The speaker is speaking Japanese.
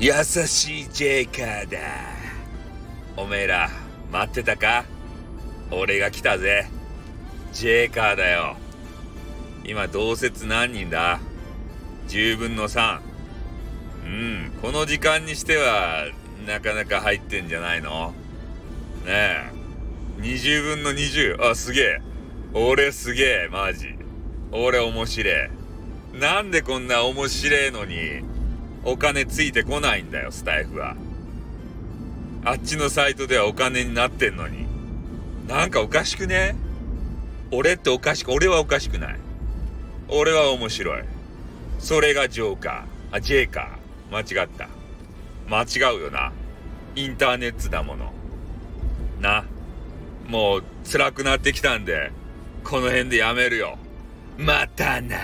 優しいジェイカーだ。おめえら、待ってたか？俺が来たぜ。ジェイカーだよ。今、同説何人だ ?10 分の3。うん、この時間にしては、なかなか入ってんじゃないの？ねえ。20分の20。あ、すげえ。俺すげえ、マジ。俺面白え。なんでこんな面白えのに、お金ついてこないんだよ、スタイフは。あっちのサイトではお金になってんのに。なんかおかしくね？俺っておかしく、俺はおかしくない。俺は面白い。それがジョーカー。あ、ジェイカー。間違った。間違うよな。インターネットだもの。な。もう辛くなってきたんで、この辺でやめるよ。またな。